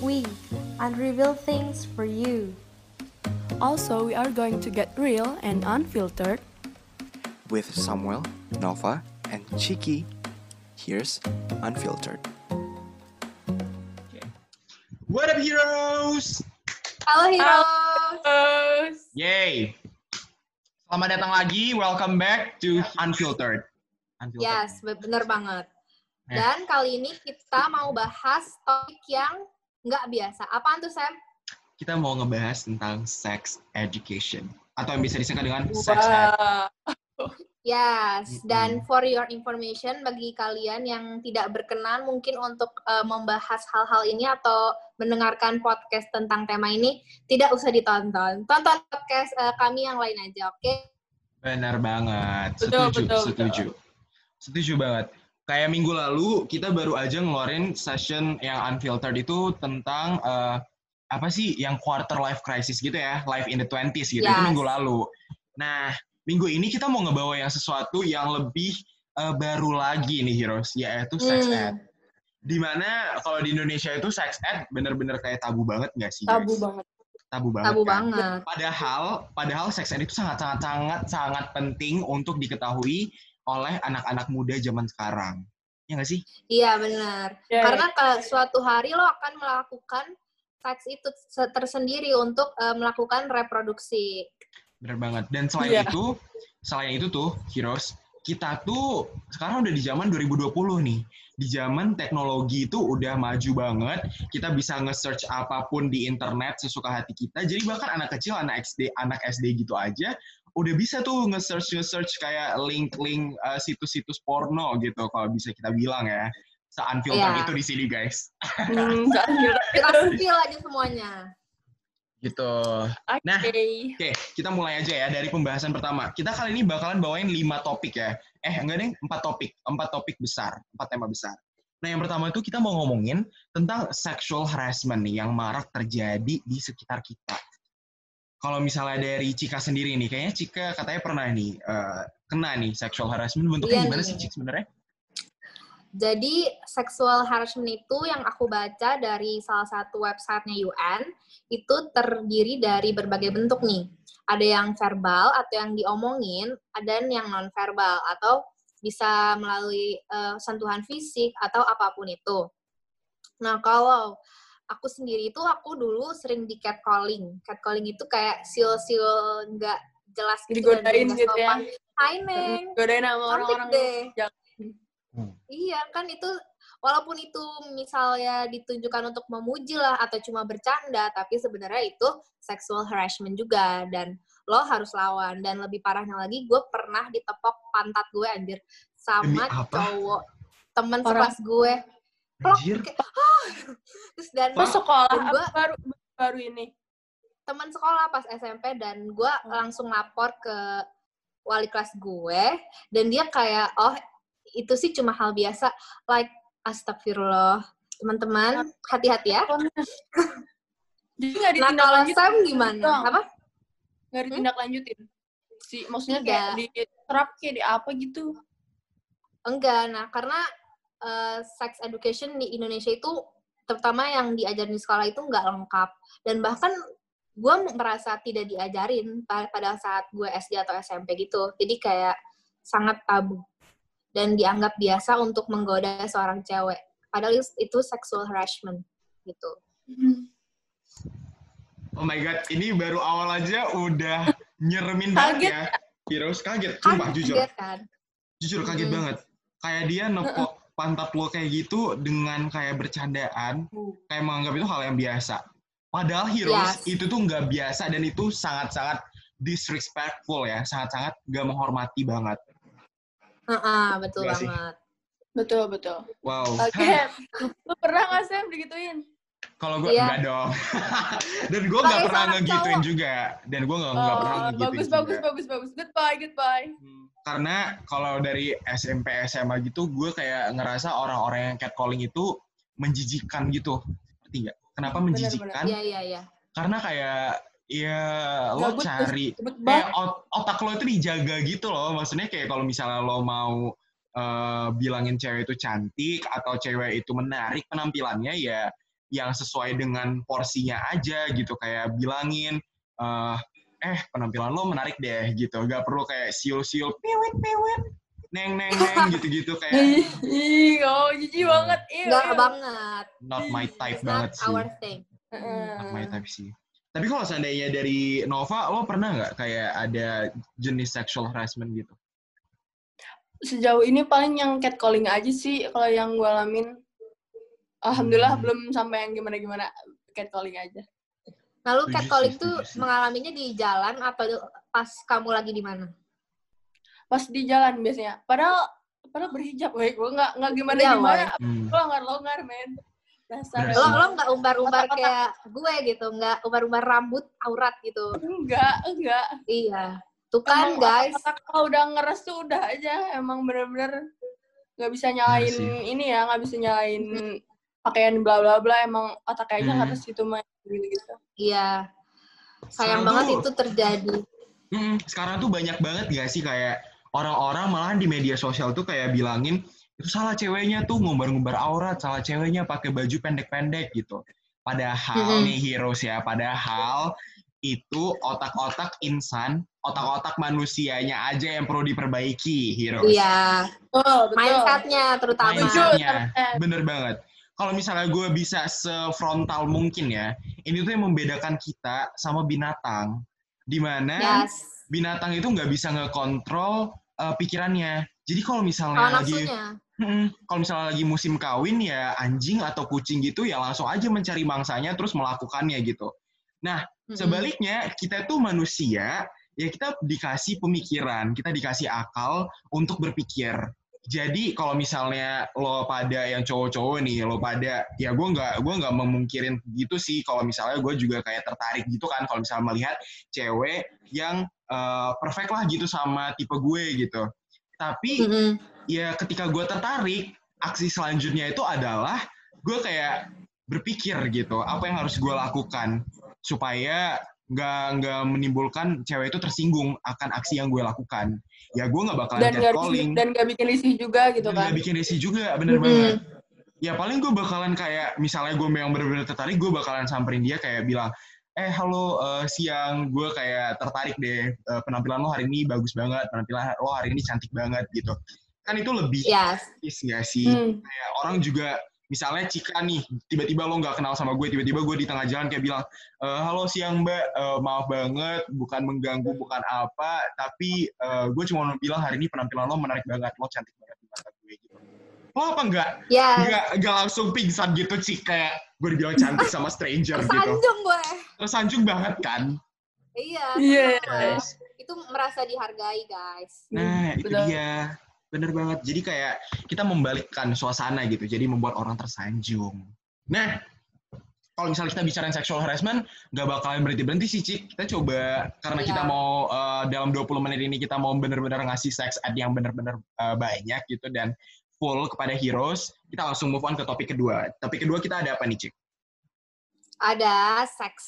We unreveal things for you. Also, we are going to get real and unfiltered. With Samuel, Nova, and Chiki, here's Unfiltered. What up heroes? Halo Hero. Yay! Selamat datang lagi, welcome back to Unfiltered. Unfiltered. Yes, be- bener banget. Dan kali ini kita mau bahas topik yang nggak biasa. Apaan tuh Sam? Kita mau ngebahas tentang sex education atau yang bisa disingkat dengan sex ed. Yes, dan for your information bagi kalian yang tidak berkenan mungkin untuk eh, membahas hal-hal ini atau mendengarkan podcast tentang tema ini, tidak usah ditonton. Tonton podcast eh, kami yang lain aja, oke? Benar banget. Betul, Setuju, betul, setuju. Setuju banget. Kayak minggu lalu kita baru aja ngeluarin session yang unfiltered itu tentang eh, apa sih yang quarter life crisis gitu ya, life in the 20s gitu. Itu Yes. minggu lalu. Nah, minggu ini kita mau ngebawa yang sesuatu yang lebih eh, baru lagi nih Heroes, yaitu sex Hmm. ed. Di mana kalau di Indonesia itu sex ed bener-bener kayak tabu banget nggak sih? guys? Tabu banget. Tabu banget. Tabu kan? banget. Padahal, padahal seks ed itu sangat sangat sangat sangat penting untuk diketahui oleh anak-anak muda zaman sekarang. Ya nggak sih? Iya, benar. Ya, Karena ke suatu hari lo akan melakukan seks itu se- tersendiri untuk eh, melakukan reproduksi. Bener banget. Dan selain Iya. itu, selain itu tuh, Heroes, kita tuh sekarang udah di zaman 2020 nih. Di zaman teknologi itu udah maju banget. Kita bisa nge-search apa pun di internet sesuka hati kita. Jadi bahkan anak kecil, anak SD, anak SD gitu aja udah bisa tuh nge-search nge-search kayak link-link uh, situs-situs porno gitu kalau bisa kita bilang ya. Se-unfiltered Iya. itu di sini guys. Hmm, kita- spill aja semuanya. Gitu. Oke. Nah. Oke, kita mulai aja ya dari pembahasan pertama. Kita kali ini bakalan bawain lima topik ya. Eh, enggak deh, empat topik. Empat topik besar, empat tema besar. Nah, yang pertama itu kita mau ngomongin tentang sexual harassment nih yang marak terjadi di sekitar kita. Kalau misalnya dari Cika sendiri nih, kayaknya Cika katanya pernah nih eh, kena nih sexual harassment. Bentuknya Iya gimana nih. sih Cik sebenarnya? Jadi sexual harassment itu yang aku baca dari salah satu websitenya UN itu terdiri dari berbagai bentuk nih. Ada yang verbal atau yang diomongin, ada yang non verbal atau bisa melalui eh, sentuhan fisik atau apa pun itu. Nah kalau aku sendiri itu aku dulu sering di catcalling. Catcalling itu kayak sil-sil nggak jelas gitu Digodain gitu ya. Hai Neng, Godain sama orang-orang deh. yang Iya kan itu walaupun itu misalnya ditunjukkan untuk memuji lah atau cuma bercanda tapi sebenarnya itu sexual harassment juga dan lo harus lawan dan lebih parahnya lagi gue pernah ditepok pantat gue anjir sama cowok temen Orang- sekelas gue Anjir. terus dan Oh, sekolah Dan gua- baru baru ini. teman sekolah pas SMP dan gue langsung lapor ke wali kelas gue dan dia kayak oh itu sih cuma hal biasa like astagfirullah teman-teman hati-hati ya Jadi nggak nah kalau ditindaklanjutin. Sam gimana Doang. apa Nggak ditindaklanjutin. Si maksudnya Tidak. kayak diterap kayak di apa gitu. enggak nah karena eh, sex education di Indonesia itu terutama yang diajarin di sekolah itu nggak lengkap dan bahkan gue merasa tidak diajarin pa- pada saat gue SD atau SMP gitu jadi kayak sangat tabu dan dianggap biasa untuk menggoda seorang cewek padahal itu- itu sexual harassment gitu Oh my god, ini baru awal aja udah nyeremin banget Kaget. ya. Heroes kaget, kan sumpah jujur. kaget kan Jujur kaget Mm-mm. banget. Kayak dia nepok pantat lo kayak gitu dengan kayak bercandaan, kayak menganggap itu hal yang biasa. Padahal Heroes Yes. itu tuh nggak biasa dan itu sangat-sangat disrespectful ya, sangat-sangat gak menghormati banget. Heeh, betul Nggak sih? banget Betul betul. Wow. Oke. Lu pernah nggak Sam digituin? Kalau gue Iya. enggak dong. dan gue nggak Sebagai pernah ngegituin cowok. juga. Dan gue nggak nggak pernah Oh, ngegituin bagus juga. bagus bagus bagus. Goodbye goodbye. Hmm, Karena kalau dari SMP SMA gitu, gue kayak ngerasa orang-orang yang catcalling itu menjijikan gitu. Ngerti nggak? Kenapa menjijikan? iya iya iya Karena kayak ya lo Gabut, cari kayak ot- otak lo itu dijaga gitu loh. Maksudnya kayak kalau misalnya lo mau eh, bilangin cewek itu cantik atau cewek itu menarik penampilannya ya yang sesuai dengan porsinya aja gitu kayak bilangin eh eh penampilan lo menarik deh gitu gak perlu kayak siul-siul pewet pewet neng neng neng gitu-gitu kayak Ih, oh jijik banget. Iya, Enggak iya. banget. not my type It's not banget sih our thing. Heeh. not my type sih tapi kalau seandainya dari Nova lo pernah nggak kayak ada jenis sexual harassment gitu Sejauh ini paling yang catcalling aja sih kalau yang gue alamin. Alhamdulillah Hmm. belum sampai yang gimana-gimana catcalling aja. Nah, lu Setuju catcalling tuh mengalaminya di jalan atau pas kamu lagi di mana? Pas di jalan biasanya. Padahal padahal berhijab, weh. Gue nggak nggak gimana Iya, gimana. Hmm. Gue longgar longgar men. Dasar. Bener Lo lo nggak umbar-umbar Otak-otak. kayak gue gitu, nggak umbar-umbar rambut aurat gitu. Enggak, enggak. Iya. Tuh kan Emang guys. kalau udah ngeres tuh udah aja. Emang bener-bener nggak bisa nyalain Iya sih. ini ya, nggak bisa nyalain pakaian bla bla bla. Emang otaknya aja Hmm. gitu mah gitu gitu. Iya. Sekarang Sayang banget tuh- itu terjadi. Mm, sekarang tuh banyak banget gak sih kayak orang-orang malahan di media sosial tuh kayak bilangin itu salah ceweknya tuh ngumbar-ngumbar aurat, salah ceweknya pakai baju pendek-pendek gitu. Padahal Mm-mm. nih heroes ya, padahal itu otak-otak insan, otak-otak manusianya aja yang perlu diperbaiki heroes. Iya. Betul. Mindsetnya terutama. Mindsetnya, bener banget. Kalau misalnya gue bisa sefrontal mungkin ya, ini tuh yang membedakan kita sama binatang. Di mana Yes. binatang itu nggak bisa ngekontrol uh, pikirannya. Jadi kalau misalnya Kalau lagi. Mm-mm. kalau misalnya lagi musim kawin ya anjing atau kucing gitu ya langsung aja mencari mangsanya terus melakukannya gitu. Nah, sebaliknya kita tuh manusia ya kita dikasih pemikiran, kita dikasih akal untuk berpikir. Jadi kalau misalnya lo pada yang cowok-cowok nih, lo pada ya gue nggak gue nggak memungkirin gitu sih. Kalau misalnya gue juga kayak tertarik gitu kan, kalau misalnya melihat cewek yang eh, perfect lah gitu sama tipe gue gitu. Tapi Mm-mm. ya ketika gue tertarik, aksi selanjutnya itu adalah gue kayak berpikir gitu, apa yang harus gue lakukan supaya nggak nggak menimbulkan cewek itu tersinggung akan aksi yang gue lakukan. Ya gue nggak bakalan dan nggak catcalling, dan nggak bikin risih juga gitu kan. nggak bikin risih juga, bener Mm-mm. banget. Ya paling gue bakalan kayak misalnya gue yang bener-bener tertarik, gue bakalan samperin dia kayak bilang, eh halo eh, siang, gue kayak tertarik deh eh, penampilan lo hari ini bagus banget, penampilan lo hari ini cantik banget gitu. Kan itu lebih Yes. nggak sih? Hmm. Kayak orang juga misalnya Cika nih, tiba-tiba lo nggak kenal sama gue, tiba-tiba gue di tengah jalan kayak bilang, e, halo siang mbak, Eh, maaf banget, bukan mengganggu, bukan apa, tapi eh, gue cuma mau bilang hari ini penampilan lo menarik banget, lo cantik banget di mata gue gitu. Lo apa nggak? Yes. Nggak, nggak langsung pingsan gitu Cik, kayak gue dibilang cantik sama stranger gitu. Tersanjung gue. Tersanjung banget kan? Iya. Iya. betul. Itu merasa dihargai, guys. Nah, itu Betul. dia. Bener banget. Jadi kayak kita membalikkan suasana gitu. Jadi membuat orang tersanjung. Nah, kalau misalnya kita bicarain sexual harassment, nggak bakalan berhenti-berhenti sih, Cik. Kita coba, karena kita Iya. mau, eh, dalam 20 menit ini, kita mau bener-bener ngasih sex ed yang bener-bener eh, banyak gitu, dan full kepada heroes, kita langsung move on ke topik kedua. Topik kedua kita ada apa nih, Cik? Ada seks.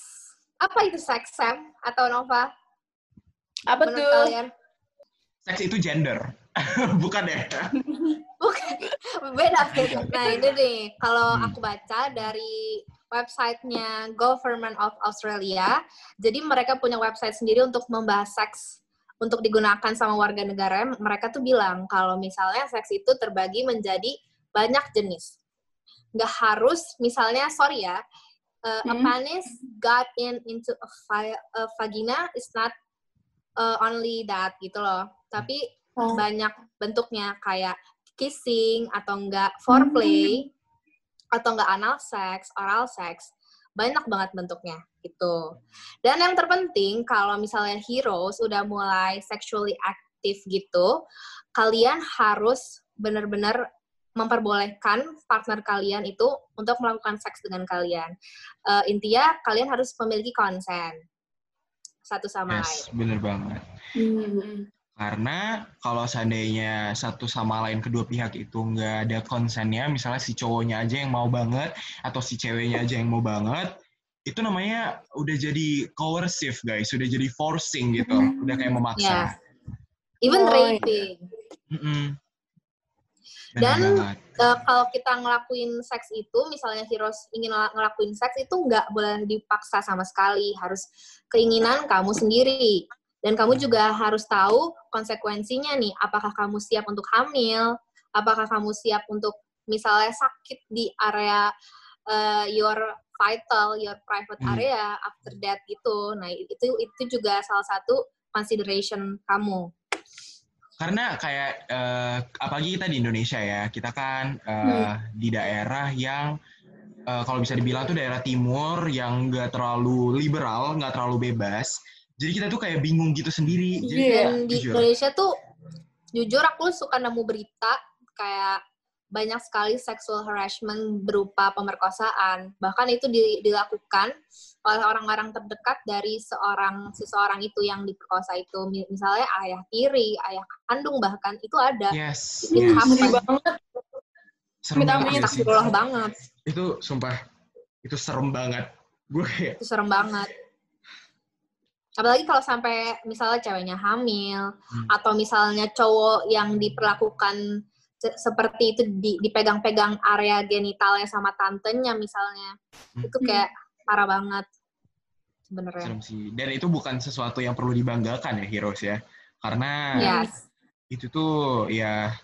Apa itu seks, Sam? Atau Nova? Apa Menurut tuh? kalian? Seks itu gender. Bukan ya? Bukan. Beda. beda. Nah, itu nih. Kalau Hmm. aku baca dari websitenya Government of Australia, jadi mereka punya website sendiri untuk membahas seks untuk digunakan sama warga negara. Mereka tuh bilang kalau misalnya seks itu terbagi menjadi banyak jenis. Nggak harus, misalnya, sorry ya, uh, a Hmm. penis got in into a, a vagina is not uh, only that gitu loh. Tapi Oh. banyak bentuknya kayak kissing atau enggak foreplay atau enggak anal sex, oral sex. Banyak banget bentuknya gitu. Dan yang terpenting kalau misalnya heroes udah mulai sexually active gitu, kalian harus benar-benar memperbolehkan partner kalian itu untuk melakukan seks dengan kalian. Eh, intinya kalian harus memiliki konsen satu sama lain. Yes, bener banget. Hmm. Karena kalau seandainya satu sama lain kedua pihak itu nggak ada konsennya, misalnya si cowoknya aja yang mau banget atau si ceweknya aja yang mau banget, itu namanya udah jadi coercive guys, udah jadi forcing gitu, udah kayak memaksa. Even Oh, iya. raping. Mm-mm. Bener Dan eh, kalau kita ngelakuin seks itu, misalnya Heroes ingin ngel- ngelakuin seks itu nggak boleh dipaksa sama sekali, harus keinginan kamu sendiri. Dan kamu juga harus tahu konsekuensinya nih, apakah kamu siap untuk hamil, apakah kamu siap untuk misalnya sakit di area eh, your vital, your private Hmm. area after that gitu. Nah itu itu juga salah satu consideration kamu. Karena kayak eh, apalagi kita di Indonesia ya, kita kan eh, di daerah yang eh, kalau bisa dibilang tuh daerah timur yang nggak terlalu liberal, nggak terlalu bebas. Jadi kita tuh kayak bingung gitu sendiri. Jadi Iya. Dan di jujur. Indonesia tuh jujur aku suka nemu berita kayak banyak sekali sexual harassment berupa pemerkosaan. Bahkan itu di- dilakukan oleh orang-orang terdekat dari seorang seseorang itu yang diperkosa itu. Mi- Misalnya ayah tiri, ayah kandung bahkan itu ada. Yes, Itu yes. Ngeri banget. Serem Minta banget? Astagfirullah banget. Itu sumpah, itu serem banget. Gue kayak, Itu serem banget. Apalagi kalau sampai misalnya ceweknya hamil Hmm. atau misalnya cowok yang diperlakukan se- seperti itu di- dipegang-pegang area genitalnya sama tantenya misalnya. Hmm. Itu kayak parah banget sebenarnya. Dan itu bukan sesuatu yang perlu dibanggakan ya, Heroes ya. Karena Yes. itu tuh ya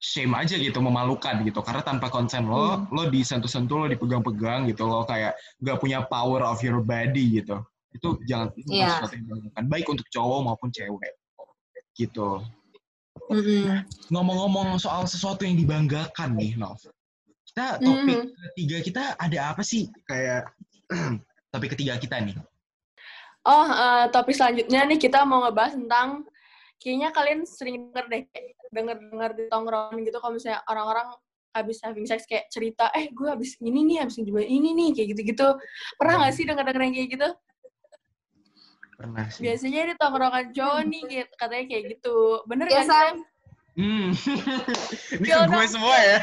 shame aja gitu, memalukan gitu. Karena tanpa konsen lo, Hmm. lo disentuh-sentuh, lo dipegang-pegang gitu, lo kayak gak punya power of your body gitu. Itu jangan, itu Iya. sesuatu yang dibanggakan. Baik untuk cowok maupun cewek. Gitu. Mm-mm. Ngomong-ngomong soal sesuatu yang dibanggakan nih, Nov. Kita topik Hmm. ketiga kita ada apa sih? Kayak topik ketiga kita nih. Oh, eh, topik selanjutnya nih kita mau ngebahas tentang kayaknya kalian sering denger deh, denger-denger di tongkrongan gitu kalau misalnya orang-orang habis having sex kayak cerita, eh gue habis ini nih, habis nyobain ini nih, kayak gitu-gitu. Pernah gak sih denger-denger yang kayak gitu? Pernah sih. Biasanya di tongkrongan cowok nih, katanya kayak gitu. Bener Ya? Sam? Hmm. Ini ke gue dong, semua ya.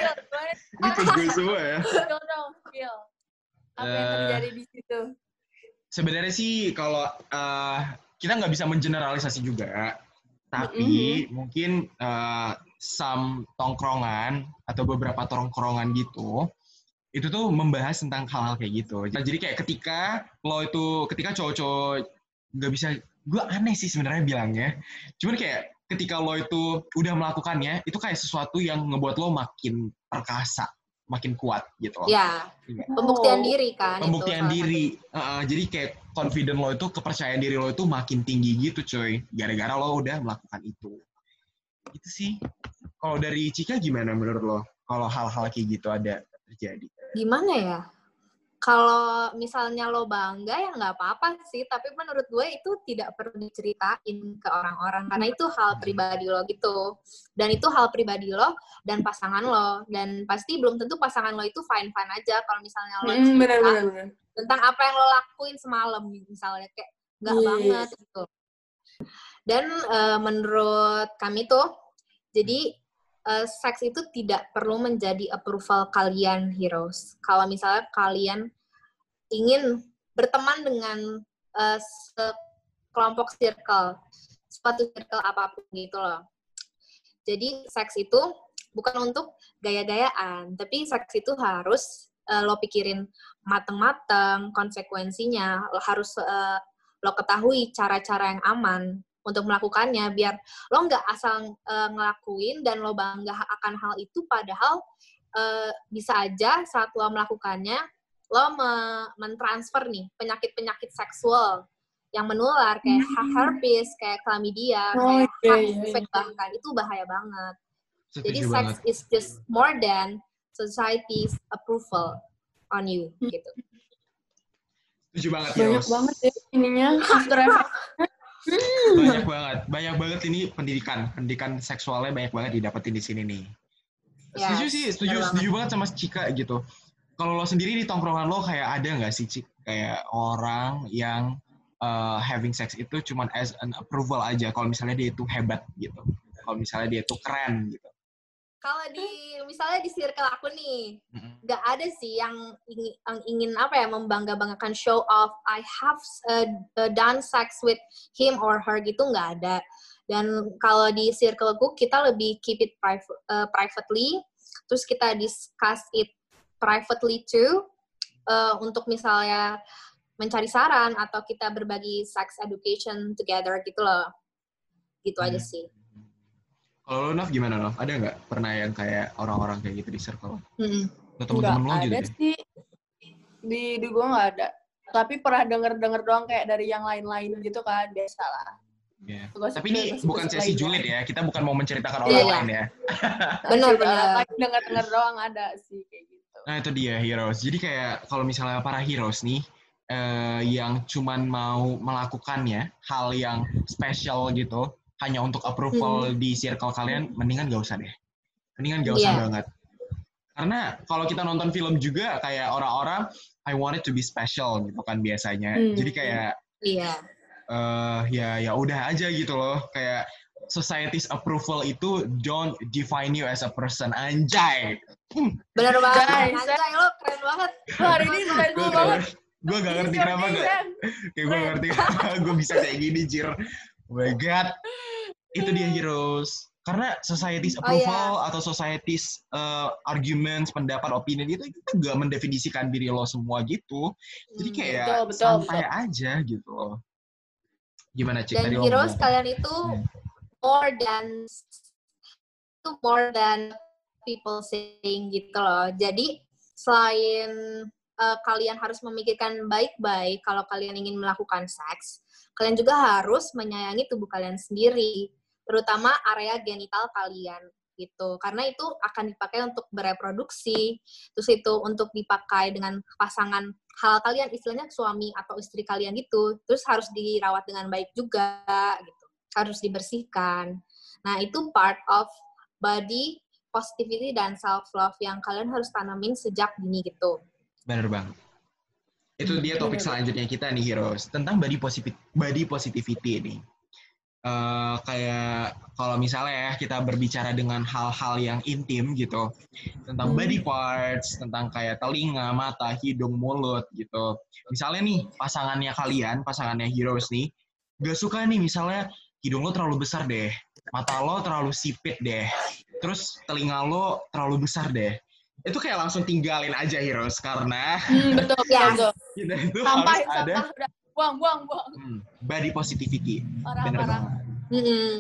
Ini ke gue semua ya. Feel dong, feel. Apa yang Eh, terjadi di situ? Sebenarnya sih kalau eh, kita nggak bisa mengeneralisasi juga, tapi mungkin eh, some tongkrongan atau beberapa tongkrongan gitu, itu tuh membahas tentang hal-hal kayak gitu. Jadi kayak ketika lo itu, ketika cowok-cowok nggak bisa, gue aneh sih sebenarnya bilangnya. Cuman kayak ketika lo itu udah melakukannya, itu kayak sesuatu yang ngebuat lo makin perkasa, makin kuat gitu loh. Ya, Iya. pembuktian Oh. diri kan. itu pembuktian salah diri. Uh, jadi kayak confident lo itu, kepercayaan diri lo itu makin tinggi gitu coy. Gara-gara lo udah melakukan itu. Itu sih. Kalau dari Cika gimana menurut lo? Kalau hal-hal kayak gitu ada terjadi. Gimana ya? Kalau misalnya lo bangga ya nggak apa-apa sih, tapi menurut gue itu tidak perlu diceritain ke orang-orang karena itu hal pribadi lo gitu. Dan itu hal pribadi lo dan pasangan lo dan pasti belum tentu pasangan lo itu fine-fine aja kalau misalnya lo Hmm, cerita bener, bener, bener. tentang apa yang lo lakuin semalam misalnya kayak nggak Yes. banget gitu. Dan eh, menurut kami tuh jadi eh, seks itu tidak perlu menjadi approval kalian heroes. Kalau misalnya kalian ingin berteman dengan eh, sekelompok circle, suatu circle apa pun gitu loh. Jadi seks itu bukan untuk gaya-gayaan, tapi seks itu harus eh, lo pikirin mateng-mateng konsekuensinya, lo harus eh, lo ketahui cara-cara yang aman untuk melakukannya biar lo nggak asal eh, ngelakuin dan lo bangga akan hal itu padahal eh, bisa aja saat lo melakukannya lo me- mentransfer nih penyakit-penyakit seksual yang menular kayak herpes, kayak chlamydia, Oh, kayak iya, iya, HIV iya. bahkan itu bahaya banget. Jadi Setuju sex banget. is just more than society's approval on you gitu. Setuju banget. Banyak Yos. banget ya ininya, after effect. Banyak banget. Banyak banget ini pendidikan. Pendidikan seksualnya banyak banget didapetin di sini nih. Yes, setuju sih, setuju, setuju banget sama Cika gitu. Kalau lo sendiri di tongkrongan lo kayak ada nggak sih Cik kayak orang yang uh, having sex itu cuman as an approval aja kalau misalnya dia itu hebat gitu. Kalau misalnya dia itu keren gitu. Kalau di misalnya di circle aku nih, nggak ada sih yang ingin, yang ingin apa ya membangga-banggakan show off I have uh, done sex with him or her gitu nggak ada. Dan kalau di circleku kita lebih keep it private, uh, privately, terus kita discuss it privately too uh, untuk misalnya mencari saran atau kita berbagi sex education together gitu loh. Gitu aja Hmm. sih. Kalau lo Nov gimana Nov? Ada nggak pernah yang kayak orang-orang kayak gitu di circle? Atau Nggak temen-temen lo gitu ada deh? sih. Di, di gue nggak ada. Tapi pernah denger-denger doang kayak dari yang lain-lain gitu kan. Biasa lah. Iya. Gosip- Tapi ini bukan sesi julid ya. Kita bukan mau menceritakan Iya, orang iya. lain ya. Benar, Juga, benar. tapi Denger-denger doang ada sih kayak gitu. Nah itu dia heroes. Jadi kayak kalau misalnya para heroes nih eh, yang cuman mau melakukannya hal yang spesial gitu hanya untuk approval di circle kalian, mendingan gak usah deh. Mendingan gak usah Iya. banget. Karena kalau kita nonton film juga kayak orang-orang I want it to be special gitu kan biasanya. Hmm. Jadi kayak Iya. eh ya ya udah aja gitu loh kayak society's approval itu don't define you as a person anjay Benar banget. Guys, Anjay lo keren banget. Wah, hari ini gue special banget. gue gak ngerti kenapa gue nation. kayak gue ngerti kenapa gue bisa kayak gini jir oh my god itu dia heroes karena society's Oh, approval atau society's uh, arguments pendapat opini itu itu gak mendefinisikan diri lo semua gitu jadi Hmm. kayak Betul, betul, santai betul. aja gitu loh gimana cik Dan tadi lo heroes kalian itu Hmm. More than itu more than people saying gitu loh. Jadi selain uh, kalian harus memikirkan baik-baik kalau kalian ingin melakukan seks, kalian juga harus menyayangi tubuh kalian sendiri, terutama area genital kalian gitu. Karena itu akan dipakai untuk bereproduksi, terus itu untuk dipakai dengan pasangan hal kalian istilahnya suami atau istri kalian gitu. Terus harus dirawat dengan baik juga gitu. Harus dibersihkan. Nah, itu part of body positivity dan self love yang kalian harus tanamin sejak dini gitu. Bener banget. Itu dia topik selanjutnya kita nih Heroes tentang body positivity, body positivity ini. Eh, kayak kalau misalnya ya kita berbicara dengan hal-hal yang intim gitu tentang Hmm. body parts, tentang kayak telinga, mata, hidung, mulut gitu. Misalnya nih pasangannya kalian, pasangannya Heroes nih, gak suka nih misalnya hidung lo terlalu besar deh, mata lo terlalu sipit deh, terus telinga lo terlalu besar deh. Itu kayak langsung tinggalin aja Heroes karena Hmm, betul, Yes. betul. kita itu Sampah, harus ada. Udah. Buang, buang, buang. hmm, body positivity. Parah, Bener parah. banget. Mm-mm.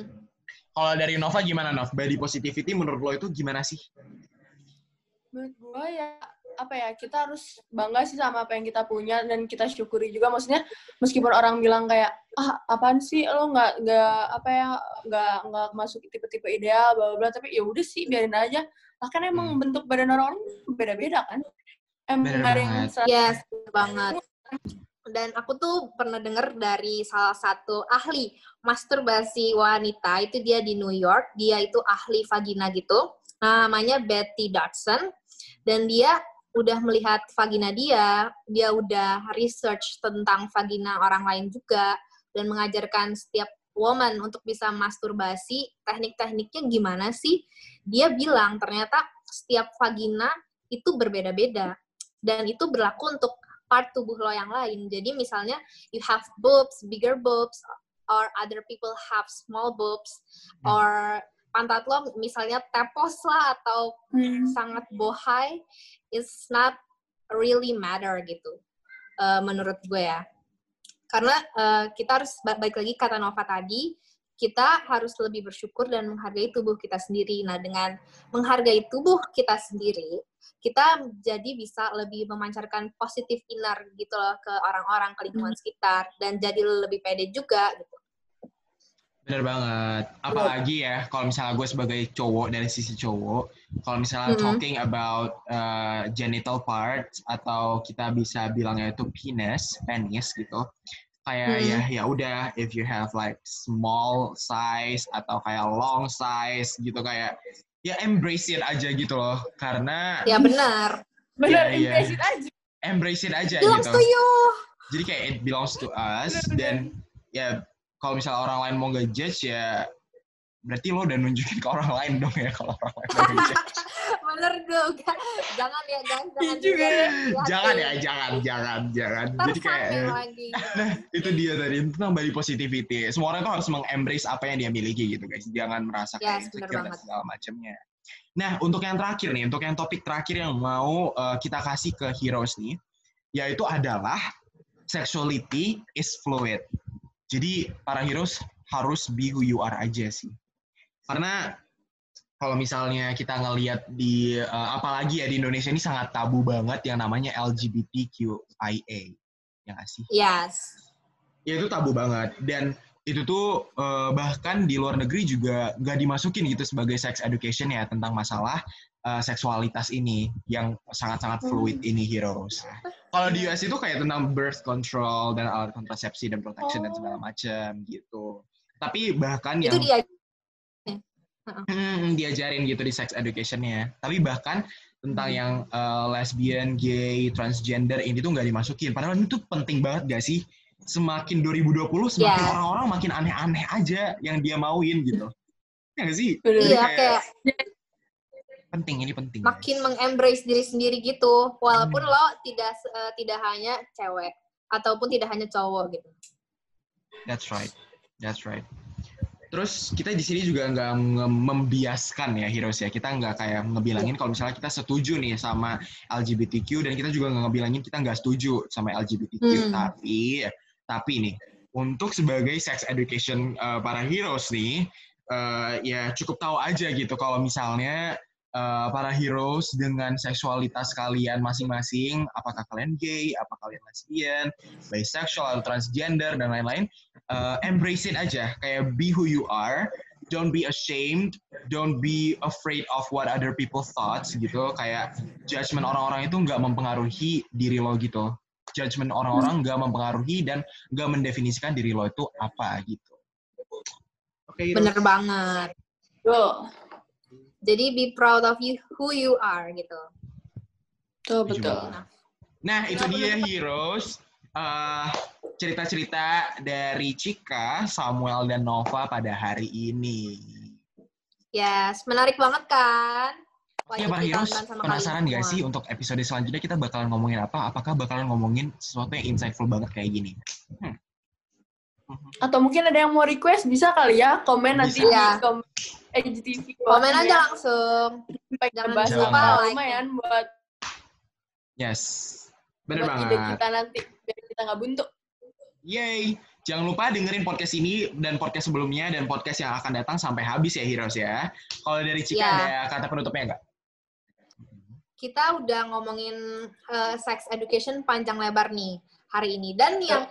Kalau dari Nova gimana Nov? Body positivity menurut lo itu gimana sih? Menurut gue ya, apa ya, kita harus bangga sih sama apa yang kita punya dan kita syukuri juga. Maksudnya, meskipun orang bilang kayak, ah, apaan sih lo nggak, nggak, apa ya, nggak, nggak masuk tipe-tipe ideal, bla, bla. Tapi ya udah sih, biarin aja. Lah kan emang Hmm. bentuk badan orang beda-beda kan. Emang ada yang Yes, banget. Dan aku tuh pernah dengar dari salah satu ahli masturbasi wanita, itu dia di New York, dia itu ahli vagina gitu, namanya Betty Dodson, dan dia udah melihat vagina dia, dia udah research tentang vagina orang lain juga, dan mengajarkan setiap woman untuk bisa masturbasi, teknik-tekniknya gimana sih? Dia bilang ternyata setiap vagina itu berbeda-beda, dan itu berlaku untuk part tubuh lo yang lain. Jadi misalnya you have boobs, bigger boobs, or other people have small boobs, Hmm. or pantat lo misalnya tepos lah atau Hmm. sangat bohai, it's not really matter gitu. Eh, menurut gue ya. Karena eh, kita harus ba- balik lagi kata Nova tadi, kita harus lebih bersyukur dan menghargai tubuh kita sendiri. Nah, dengan menghargai tubuh kita sendiri, kita jadi bisa lebih memancarkan positif inner gitu loh ke orang-orang ke lingkungan sekitar dan jadi lebih pede juga gitu. Bener banget. Apalagi ya, kalau misalnya gue sebagai cowok dari sisi cowok, kalau misalnya Mm-mm. talking about uh, genital parts atau kita bisa bilangnya itu penis, penis gitu. Kayak Hmm. ya ya udah if you have like small size atau kayak long size gitu kayak ya embrace it aja gitu loh. Karena Ya benar. Bener, Iya, iya. impress it aja. embrace it aja Belongs gitu. to you. Jadi kayak it belongs to us dan ya kalau misalnya orang lain mau ngejudge ya berarti lo udah nunjukin ke orang lain dong ya kalau orang lain udah reject. Bener juga. Jangan ya guys, jangan Iya juga ya. dilihat. jangan ya, jangan, jangan, jangan. Ntar Jadi kayak lagi. Nah, itu dia tadi tentang body positivity. Semua orang tuh harus mengembrace apa yang dia miliki gitu guys. Jangan merasa kayak Yes, insecure dan segala macamnya. Nah, untuk yang terakhir nih, untuk yang topik terakhir yang mau uh, kita kasih ke heroes nih, yaitu adalah sexuality is fluid. Jadi para heroes harus be who you are aja sih. Karena kalau misalnya kita ngelihat di uh, apalagi ya di Indonesia ini sangat tabu banget yang namanya LGBTQIA. Ya nggak sih? Yes. ya itu tabu banget dan itu tuh eh, bahkan di luar negeri juga gak dimasukin gitu sebagai sex education ya tentang masalah eh, seksualitas ini yang sangat-sangat fluid ini heroes. Kalau di US itu kayak tentang birth control dan alat kontrasepsi dan protection dan segala macam gitu. Tapi bahkan Itu yang dia. Hmm, diajarin gitu di sex education-nya. Tapi bahkan tentang yang uh, lesbian, gay, transgender ini tuh nggak dimasukin. Padahal ini tuh penting banget gak sih? Semakin 2020 semakin Yes. orang-orang makin aneh-aneh aja yang dia mauin gitu. Ya gak sih? Iya, kayak penting ini penting. makin mengembrace diri sendiri gitu. Walaupun lo tidak eh, tidak hanya cewek ataupun tidak hanya cowok gitu. That's right. That's right. Terus kita di sini juga nggak membiaskan ya heroes ya. Kita nggak kayak ngebilangin kalau misalnya kita setuju nih sama LGBTQ dan kita juga nggak ngebilangin kita nggak setuju sama LGBTQ. Hmm. Tapi tapi nih untuk sebagai sex education uh, para heroes nih uh, ya cukup tahu aja gitu kalau misalnya uh, para heroes dengan seksualitas kalian masing-masing, apakah kalian gay, apa kalian lesbian, bisexual atau transgender? Dan lain-lain, uh, embrace it aja, kayak be who you are, don't be ashamed, don't be afraid of what other people thoughts gitu, kayak judgement orang-orang itu nggak mempengaruhi diri lo gitu, judgement orang-orang nggak mempengaruhi dan nggak mendefinisikan diri lo itu apa gitu. Oke, Bener banget. Tuh, Jadi be proud of you who you are gitu. tuh betul. banget. Nah, itu dia Heroes. Eh, cerita-cerita dari Cika, Samuel, dan Nova pada hari ini. Yes, menarik banget kan? Ya, Wajib para Heroes, penasaran gak semua. sih untuk episode selanjutnya kita bakalan ngomongin apa? Apakah bakalan ngomongin sesuatu yang insightful banget kayak gini? Hmm. Atau mungkin ada yang mau request, bisa kali ya? Komen nanti Bisa. di Iya. kom HGTV. Komen aja ya. langsung. Jangan bahas apa, lumayan buat, Yes, bener buat ide banget. kita nanti. Biar kita nggak buntu. Yay! Jangan lupa dengerin podcast ini dan podcast sebelumnya dan podcast yang akan datang sampai habis ya Heroes ya. Kalau dari Cika Iya. ada kata penutupnya nggak? Kita udah ngomongin eh, sex education panjang lebar nih hari ini. Dan yang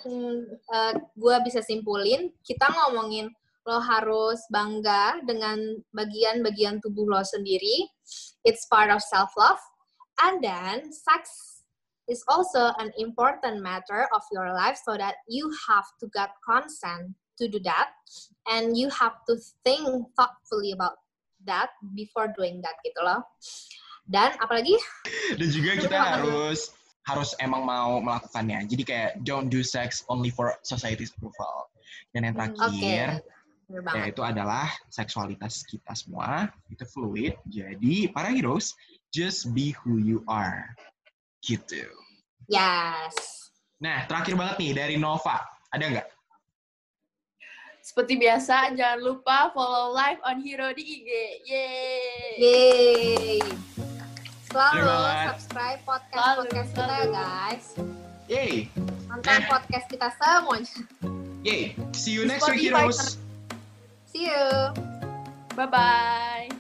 gue bisa simpulin, kita ngomongin lo harus bangga dengan bagian-bagian tubuh lo sendiri. It's part of self-love. And then sex is also an important matter of your life so that you have to get consent to do that. And you have to think thoughtfully about that before doing that gitu loh. Dan apalagi Dan juga kita harus harus emang mau melakukannya. Jadi kayak don't do sex only for society's approval. Dan yang Hmm, Oke, terakhir banget. yaitu adalah seksualitas kita semua itu fluid. Jadi para heroes just be who you are. Gitu. Yes. Nah, terakhir banget nih dari Nova. Ada nggak? Seperti biasa, jangan lupa follow live on Hero di IG. Yeay! Yeay. Selalu subscribe podcast Selalu, podcast kita ya selalu. guys. Yay! Nonton Eh. podcast kita semuanya. Yay! See you next week, heroes! See you. Bye-bye!